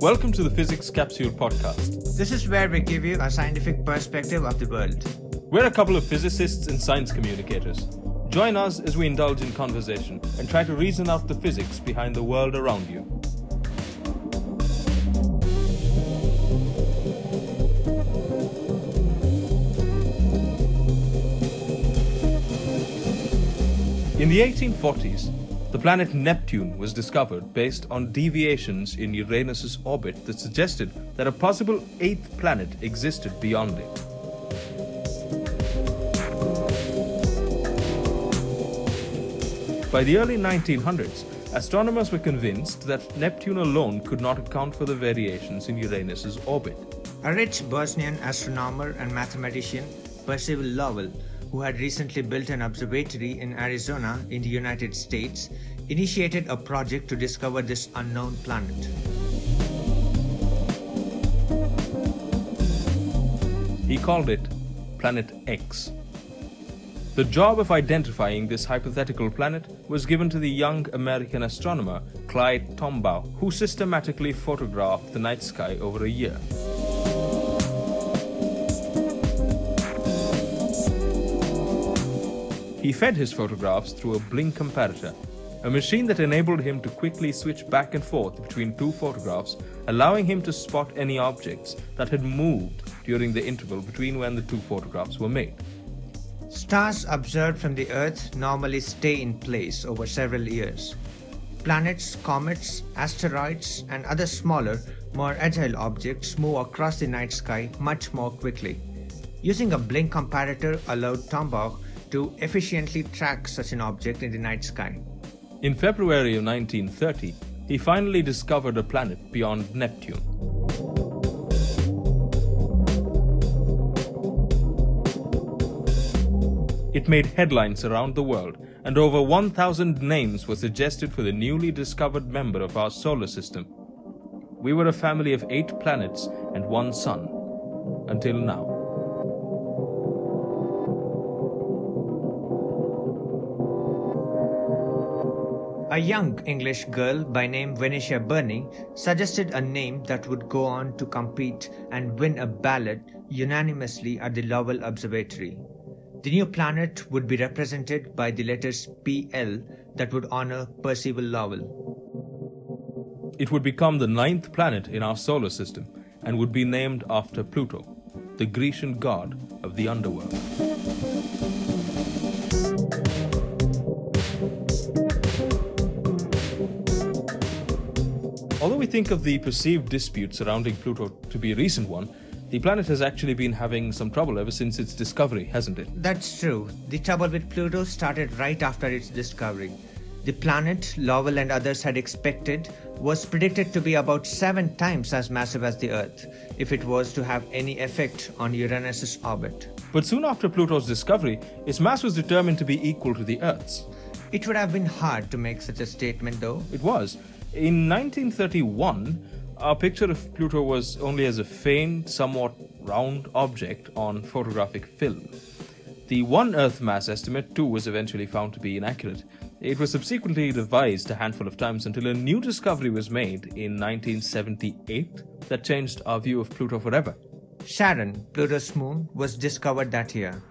Welcome to the Physics Capsule podcast. This is where we give you a scientific perspective of the world. We're a couple of physicists and science communicators. Join us as we indulge in conversation and try to reason out the physics behind the world around you. In the 1840s, the planet Neptune was discovered based on deviations in Uranus's orbit that suggested that a possible eighth planet existed beyond it. By the early 1900s, astronomers were convinced that Neptune alone could not account for the variations in Uranus's orbit. A rich Bostonian astronomer and mathematician, Percival Lowell, who had recently built an observatory in Arizona in the United States, initiated a project to discover this unknown planet. He called it Planet X. The job of identifying this hypothetical planet was given to the young American astronomer Clyde Tombaugh, who systematically photographed the night sky over a year. He fed his photographs through a blink comparator, a machine that enabled him to quickly switch back and forth between two photographs, allowing him to spot any objects that had moved during the interval between when the two photographs were made. Stars observed from the Earth normally stay in place over several years. Planets, comets, asteroids, and other smaller, more agile objects move across the night sky much more quickly. Using a blink comparator allowed Tombaugh to efficiently track such an object in the night sky. In February of 1930, he finally discovered a planet beyond Neptune. It made headlines around the world, and over 1,000 names were suggested for the newly discovered member of our solar system. We were a family of eight planets and one sun. Until now. A young English girl by name Venetia Burney suggested a name that would go on to compete and win a ballot unanimously at the Lowell Observatory. The new planet would be represented by the letters PL that would honor Percival Lowell. It would become the ninth planet in our solar system and would be named after Pluto, the Grecian god of the underworld. We think of the perceived dispute surrounding Pluto to be a recent one, the planet has actually been having some trouble ever since its discovery, hasn't it? That's true. The trouble with Pluto started right after its discovery. The planet, Lowell and others had expected, was predicted to be about seven times as massive as the Earth if it was to have any effect on Uranus's orbit. But soon after Pluto's discovery, its mass was determined to be equal to the Earth's. It would have been hard to make such a statement, though. It was. In 1931, our picture of Pluto was only as a faint, somewhat round object on photographic film. The one Earth mass estimate, too, was eventually found to be inaccurate. It was subsequently revised a handful of times until a new discovery was made in 1978 that changed our view of Pluto forever. Charon, Pluto's moon, was discovered that year.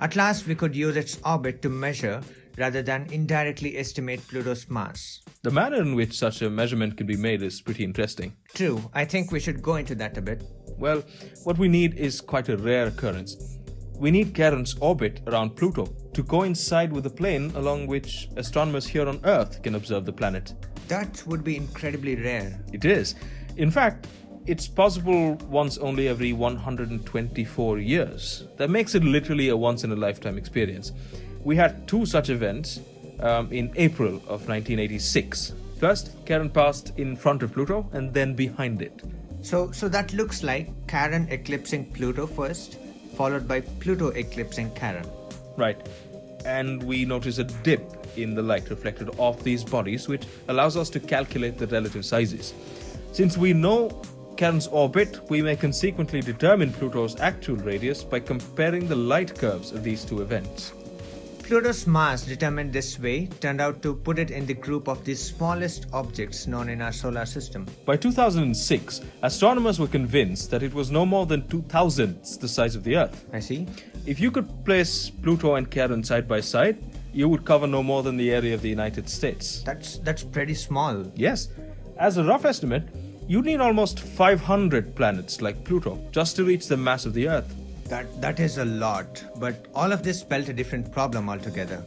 At last, we could use its orbit to measure rather than indirectly estimate Pluto's mass. The manner in which such a measurement can be made is pretty interesting. True, I think we should go into that a bit. Well, what we need is quite a rare occurrence. We need Charon's orbit around Pluto to coincide with the plane along which astronomers here on Earth can observe the planet. That would be incredibly rare. It is. In fact, it's possible once only every 124 years. That makes it literally a once in a lifetime experience. We had two such events um, in April of 1986. First, Charon passed in front of Pluto and then behind it. So, so that looks like Charon eclipsing Pluto first, followed by Pluto eclipsing Charon. Right. And we notice a dip in the light reflected off these bodies, which allows us to calculate the relative sizes. Since we know Charon's orbit, we may consequently determine Pluto's actual radius by comparing the light curves of these two events. Pluto's mass determined this way turned out to put it in the group of the smallest objects known in our solar system. By 2006, astronomers were convinced that it was no more than two thousandths the size of the Earth. I see. If you could place Pluto and Charon side by side, you would cover no more than the area of the United States. That's that's pretty small. Yes, as a rough estimate, you'd need almost 500 planets like Pluto just to reach the mass of the Earth. That that is a lot, but all of this spelled a different problem altogether.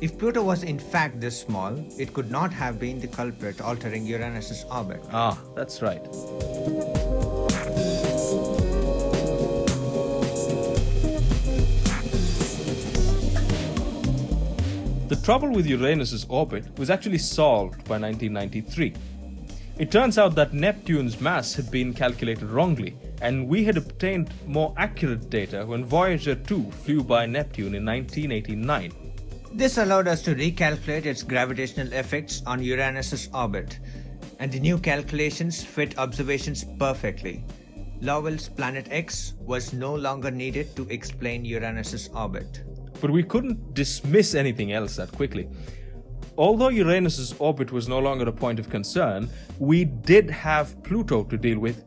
If Pluto was in fact this small, it could not have been the culprit altering Uranus's orbit. Ah, that's right. The trouble with Uranus's orbit was actually solved by 1993. It turns out that Neptune's mass had been calculated wrongly, and we had obtained more accurate data when Voyager 2 flew by Neptune in 1989. This allowed us to recalculate its gravitational effects on Uranus's orbit, and the new calculations fit observations perfectly. Lowell's Planet X was no longer needed to explain Uranus's orbit. But we couldn't dismiss anything else that quickly. Although Uranus's orbit was no longer a point of concern, we did have Pluto to deal with.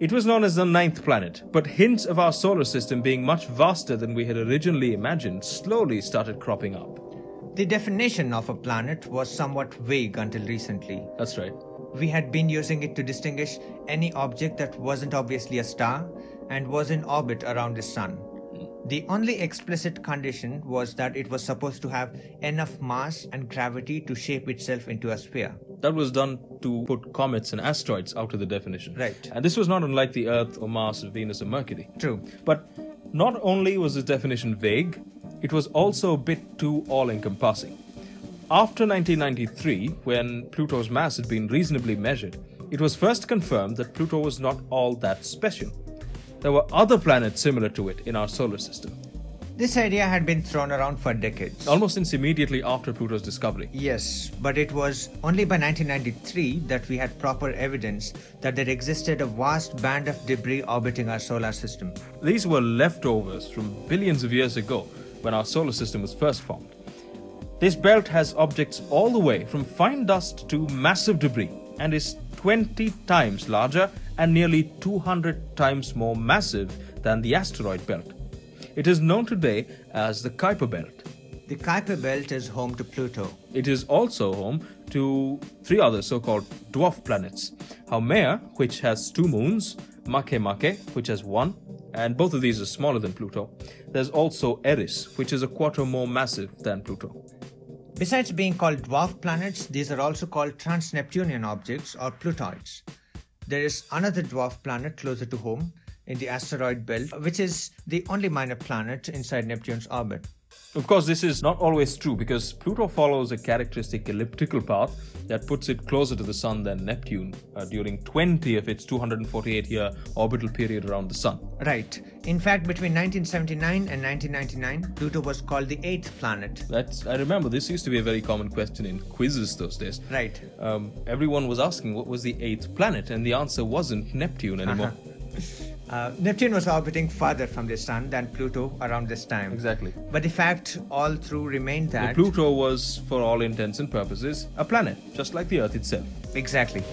It was known as the ninth planet, but hints of our solar system being much vaster than we had originally imagined slowly started cropping up. The definition of a planet was somewhat vague until recently. That's right. We had been using it to distinguish any object that wasn't obviously a star and was in orbit around the sun. The only explicit condition was that it was supposed to have enough mass and gravity to shape itself into a sphere. That was done to put comets and asteroids out of the definition. Right. And this was not unlike the Earth or Mars or Venus or Mercury. True. But not only was the definition vague, it was also a bit too all encompassing. After 1993, when Pluto's mass had been reasonably measured, it was first confirmed that Pluto was not all that special. There were other planets similar to it in our solar system, This idea had been thrown around for decades. almost since immediately after Pluto's discovery. Yes, but it was only by 1993 that we had proper evidence that there existed a vast band of debris orbiting our solar system. These were leftovers from billions of years ago when our solar system was first formed. This belt has objects all the way from fine dust to massive debris and is 20 times larger and nearly 200 times more massive than the asteroid belt. It is known today as the Kuiper Belt. The Kuiper Belt is home to Pluto. It is also home to three other so called dwarf planets Haumea, which has two moons, Makemake, which has one, and both of these are smaller than Pluto. There's also Eris, which is a quarter more massive than Pluto. Besides being called dwarf planets, these are also called trans-Neptunian objects or Plutoids. There is another dwarf planet closer to home in the asteroid belt, which is the only minor planet inside Neptune's orbit. Of course, this is not always true because Pluto follows a characteristic elliptical path that puts it closer to the Sun than Neptune uh, during 20 of its 248 year orbital period around the Sun. Right. In fact, between 1979 and 1999, Pluto was called the eighth planet. That's, I remember this used to be a very common question in quizzes those days. Right. Um, everyone was asking what was the eighth planet, and the answer wasn't Neptune anymore. Uh, Neptune was orbiting farther from the Sun than Pluto around this time. Exactly. But the fact all through remained that. Pluto was, for all intents and purposes, a planet, just like the Earth itself. Exactly.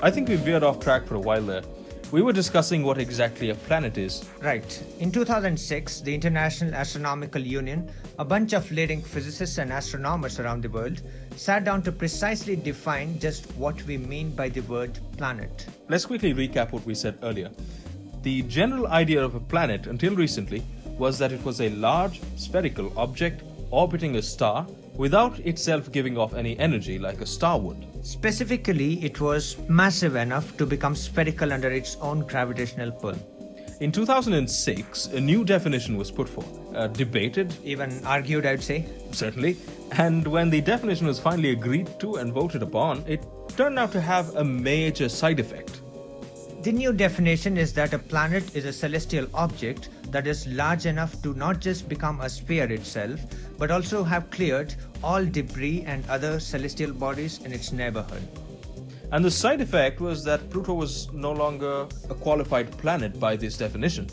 I think we veered off track for a while there. We were discussing what exactly a planet is. Right. In 2006, the International Astronomical Union, a bunch of leading physicists and astronomers around the world, sat down to precisely define just what we mean by the word planet. Let's quickly recap what we said earlier. The general idea of a planet until recently was that it was a large spherical object orbiting a star without itself giving off any energy like a star would. Specifically, it was massive enough to become spherical under its own gravitational pull. In 2006, a new definition was put forth, uh, debated, Even argued, I'd say. certainly, and when the definition was finally agreed to and voted upon, it turned out to have a major side effect. The new definition is that a planet is a celestial object that is large enough to not just become a sphere itself, but also have cleared all debris and other celestial bodies in its neighborhood. And the side effect was that Pluto was no longer a qualified planet by this definition.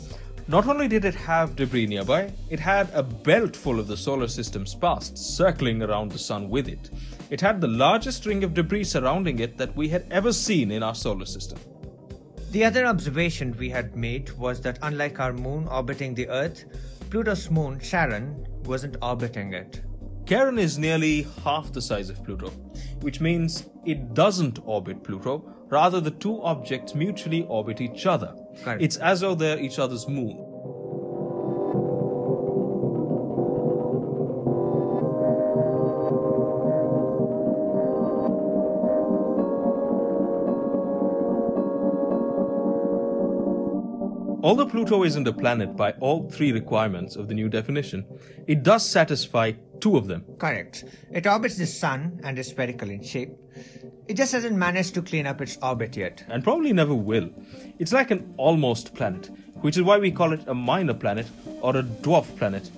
Not only did it have debris nearby, it had a belt full of the solar system's past circling around the Sun with it. It had the largest ring of debris surrounding it that we had ever seen in our solar system. The other observation we had made was that unlike our moon orbiting the Earth, Pluto's moon, Charon, wasn't orbiting it. Charon is nearly half the size of Pluto, which means it doesn't orbit Pluto, rather, the two objects mutually orbit each other. Correct. It's as though they're each other's moon. Although Pluto isn't a planet by all three requirements of the new definition, it does satisfy two of them. Correct. It orbits the Sun and is spherical in shape. It just hasn't managed to clean up its orbit yet. and probably never will. It's like an almost planet, which is why we call it a minor planet or a dwarf planet.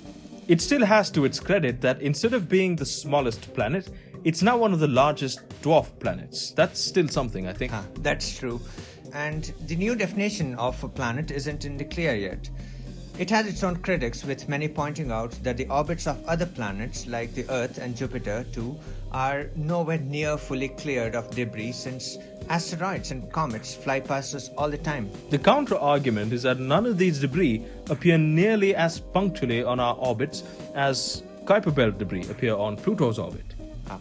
It still has to its credit that instead of being the smallest planet, it's now one of the largest dwarf planets. That's still something, I think. Huh, that's true. And the new definition of a planet isn't in the clear yet. It has its own critics, with many pointing out that the orbits of other planets, like the Earth and Jupiter too, are nowhere near fully cleared of debris since asteroids and comets fly past us all the time. The counter argument is that none of these debris appear nearly as punctually on our orbits as Kuiper Belt debris appear on Pluto's orbit. Uh,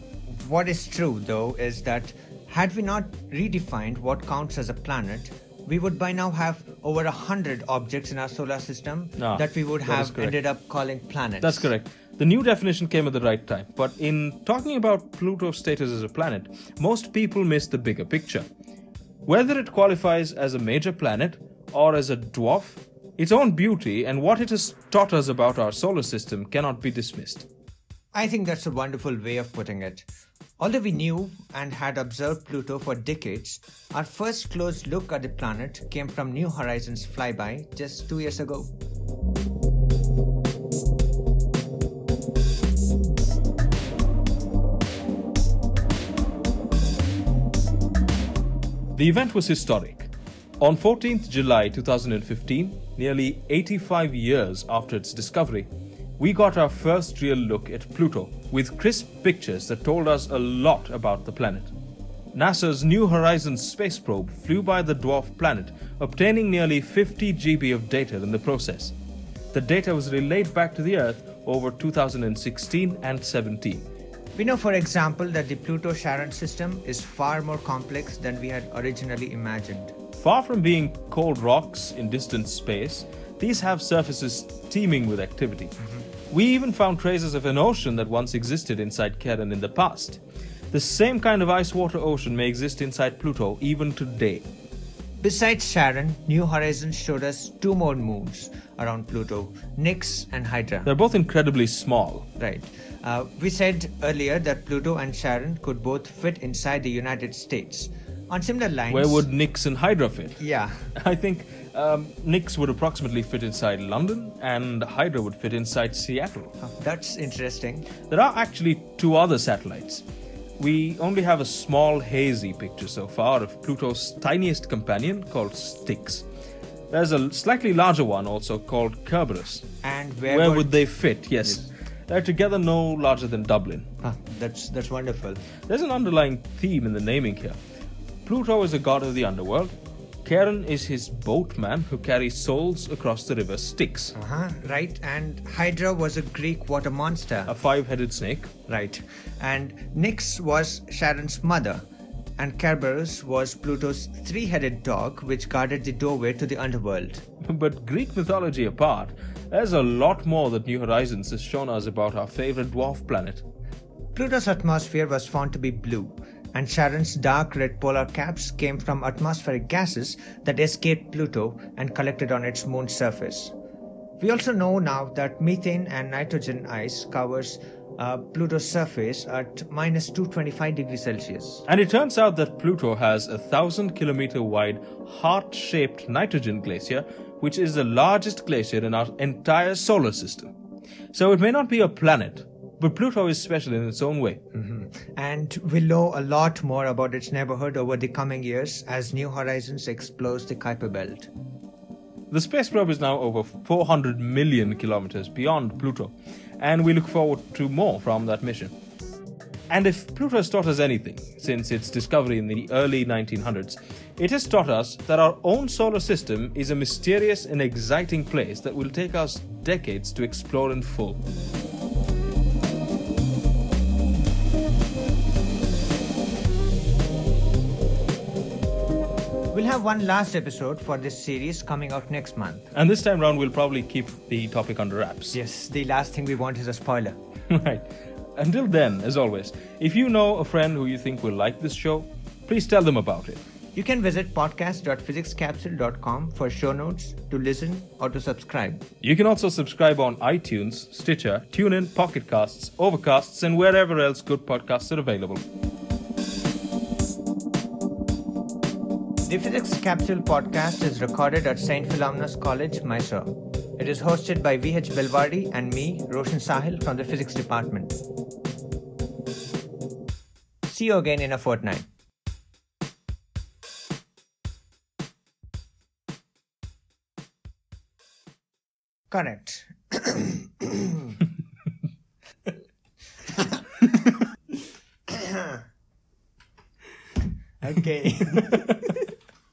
what is true, though, is that had we not redefined what counts as a planet, we would by now have over a hundred objects in our solar system Ah, that we would that have ended up calling planets. That's correct. The new definition came at the right time, but in talking about Pluto's status as a planet, most people miss the bigger picture. Whether it qualifies as a major planet or as a dwarf, its own beauty and what it has taught us about our solar system cannot be dismissed. I think that's a wonderful way of putting it. Although we knew and had observed Pluto for decades, our first close look at the planet came from New Horizons flyby just two years ago. The event was historic. On 14th July 2015, nearly 85 years after its discovery, we got our first real look at Pluto with crisp pictures that told us a lot about the planet. NASA's New Horizons space probe flew by the dwarf planet, obtaining nearly 50 GB of data in the process. The data was relayed back to the Earth over 2016 and 17. We know, for example, that the Pluto Charon system is far more complex than we had originally imagined. Far from being cold rocks in distant space, these have surfaces teeming with activity. We even found traces of an ocean that once existed inside Charon in the past. The same kind of ice water ocean may exist inside Pluto even today. Besides Charon, New Horizons showed us two more moons around Pluto, Nix and Hydra. They're both incredibly small. Right. Uh, we said earlier that Pluto and Charon could both fit inside the United States. On similar lines. Where would Nix and Hydra fit? Yeah. I think um, Nix would approximately fit inside London, and Hydra would fit inside Seattle. Oh, That's interesting. There are actually two other satellites. We only have a small, hazy picture so far of Pluto's tiniest companion called Styx. There's a slightly larger one also called Kerberos. And where, Where would they fit? Yes. They're together no larger than Dublin. Huh, that's that's wonderful. There's an underlying theme in the naming here. Pluto is a god of the underworld. Charon is his boatman who carries souls across the river Styx, Uh huh. Right. And Hydra was a Greek water monster. a five headed snake. Right. And Nyx was Charon's mother. And Kerberos was Pluto's three headed dog, which guarded the doorway to the underworld. But Greek mythology apart, there's a lot more that New Horizons has shown us about our favorite dwarf planet. Pluto's atmosphere was found to be blue, and Charon's dark red polar caps came from atmospheric gases that escaped Pluto and collected on its moon's surface. We also know now that methane and nitrogen ice covers uh, Pluto's surface at minus 225 degrees Celsius. And it turns out that Pluto has a thousand kilometer wide heart shaped nitrogen glacier, which is the largest glacier in our entire solar system. So it may not be a planet, but Pluto is special in its own way. Mm-hmm. And we'll know a lot more about its neighborhood over the coming years as New Horizons explores the Kuiper Belt. The space probe is now over 400 million kilometers beyond Pluto, and we look forward to more from that mission. And if Pluto has taught us anything since its discovery in the early 1900s, it has taught us that our own solar system is a mysterious and exciting place that will take us decades to explore in full. We'll have one last episode for this series coming out next month. And this time round, we'll probably keep the topic under wraps. Yes, the last thing we want is a spoiler. right. Until then, as always, if you know a friend who you think will like this show, please tell them about it. You can visit podcast.physicscapsule.com for show notes, to listen, or to subscribe. You can also subscribe on iTunes, Stitcher, TuneIn, Pocket Casts, Overcasts, and wherever else good podcasts are available. The Physics Capsule podcast is recorded at St. Philomena's College, Mysore. It is hosted by VH Belvadi and me, Roshan Sahil from the Physics Department. See you again in a fortnight. Correct. okay.